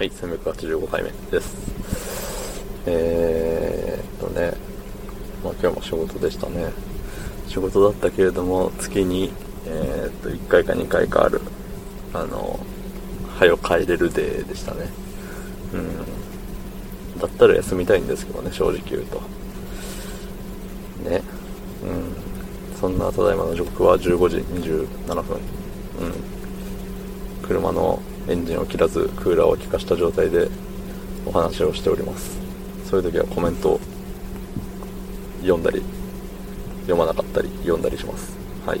はい、385回目です。えーっとね、まあ今日も仕事でしたね。仕事だったけれども、月に、えーっと、1回か2回かある、あの、はよ帰れるデーでしたね。うん。だったら休みたいんですけどね、正直言うと。ね。うん。そんなただいまの時刻は15時27分。うん。車のエンジンを切らずクーラーを効かした状態でお話をしております。そういう時はコメントを読んだり読まなかったり読んだりします。はい。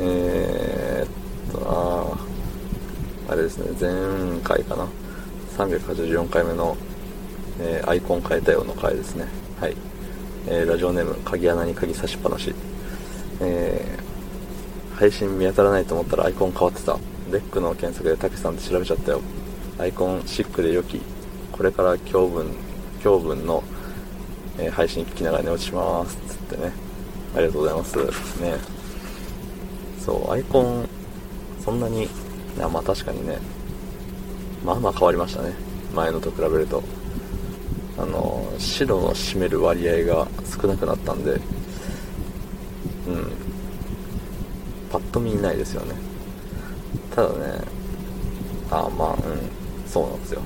えー、っとあーあれですね。前回かな？384回目の、えーアイコン変えたよの回ですね。はい、えーラジオネーム鍵穴に鍵差しっぱなし。えー配信見当たらないと思ったらアイコン変わってた。レックの検索でたけさんって調べちゃったよ。アイコンシックで良き。これから今日分今日分の、えー配信聞きながら寝落ちしますつってね。ありがとうございます。ね。そうアイコンそんなにいやまあ確かにね。まあまあ変わりましたね。前のと比べると。あの白の占める割合が少なくなったんで。うん。パッと見ないですよね。ただねあまあうんそうなんですよ。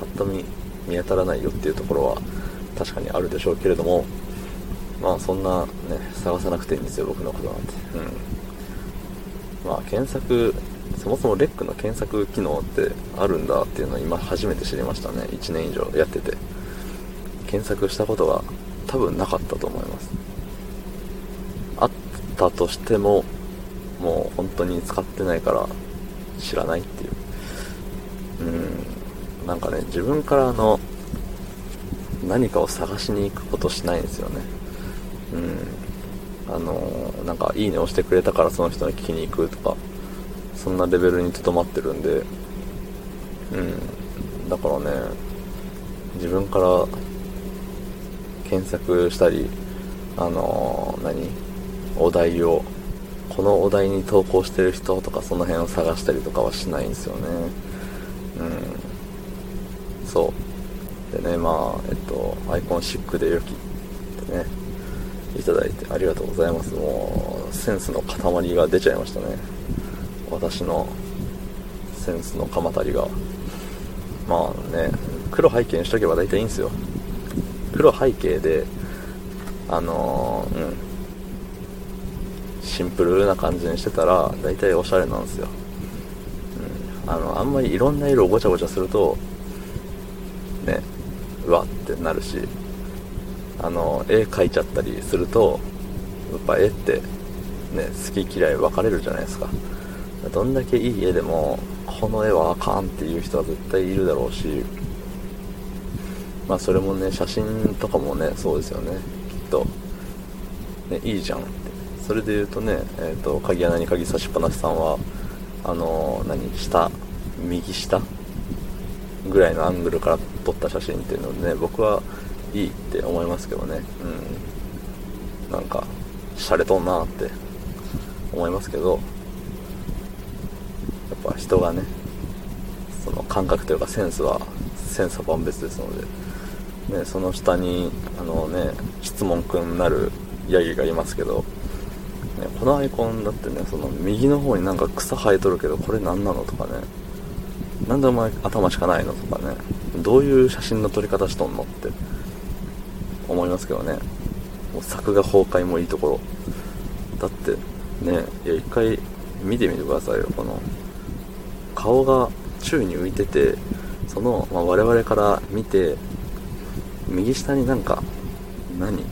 パッと見見当たらないよっていうところは確かにあるでしょうけれどもまあそんなね探さなくていいんですよ僕のことなんて。うん。まあ検索そもそもレックの検索機能ってあるんだっていうのを今初めて知りましたね。1年以上やってて。検索したことが多分なかったと思います。あったとしてももう本当に使ってないから知らないっていう。うん。なんかね自分からあの何かを探しに行くことしないんですよね。うん。あのなんかいいね押してくれたからその人に聞きに行くとかそんなレベルにとどまってるんで。うん。だからね自分から検索したりあの何？お題をこのお題に投稿してる人とかその辺を探したりとかはしないんですよね。うん。そう。でねまあえっとアイコンシックで良きってねいただいてありがとうございます。もうセンスの塊が出ちゃいましたね。私のセンスの鎌足りが。まあね黒背景にしとけば大体いいんですよ。黒背景であのーうん。シンプルな感じにしてたら大体おしゃれなんですよ、うん、あのあんまりいろんな色をごちゃごちゃするとねうわってなるしあの絵描いちゃったりするとやっぱ絵ってね好き嫌い分かれるじゃないですか。どんだけいい絵でもこの絵はあかんっていう人は絶対いるだろうしまあそれもね写真とかもねそうですよね。きっとねいいじゃんってそれで言うとね、えー、と鍵穴に鍵差しっぱなしさんはあのー何下右下ぐらいのアングルから撮った写真っていうのでね僕はいいって思いますけどね。うん。なんか洒落とんなって思いますけどやっぱ人がねその感覚というかセンスは千差万別ですので、ね、その下にあのね質問くんなるヤギがいますけど、このアイコンだってねその右の方になんか草生えとるけどこれ何なのとかね。なんでお前頭しかないのとかね。どういう写真の撮り方しとんのって思いますけどね。もう作画崩壊もいいところ。だってねいや一回見てみてくださいよこの。顔が宙に浮いててその、まあ、我々から見て右下になんか何？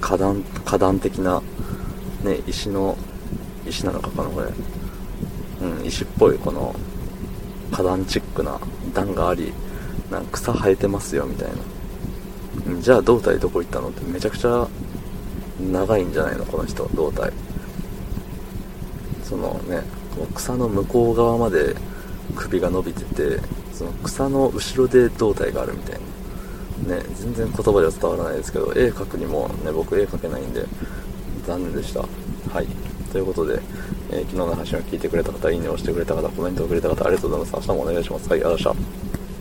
花壇花壇的な、ね、石の石なのかこのこれ、うん、石っぽいこの花壇チックな段がありなんか草生えてますよみたいな。じゃあ胴体どこ行ったのってめちゃくちゃ長いんじゃないのこの人胴体。そのね草の向こう側まで首が伸びててその草の後ろで胴体があるみたいな。ね、全然言葉では伝わらないですけど絵描くにもね僕絵描けないんで残念でしたはいということで、えー昨日の配信を聞いてくれた方、いいねを押してくれた方、コメントをくれた方、ありがとうございます。明日もお願いします。はい、ありがとうございました。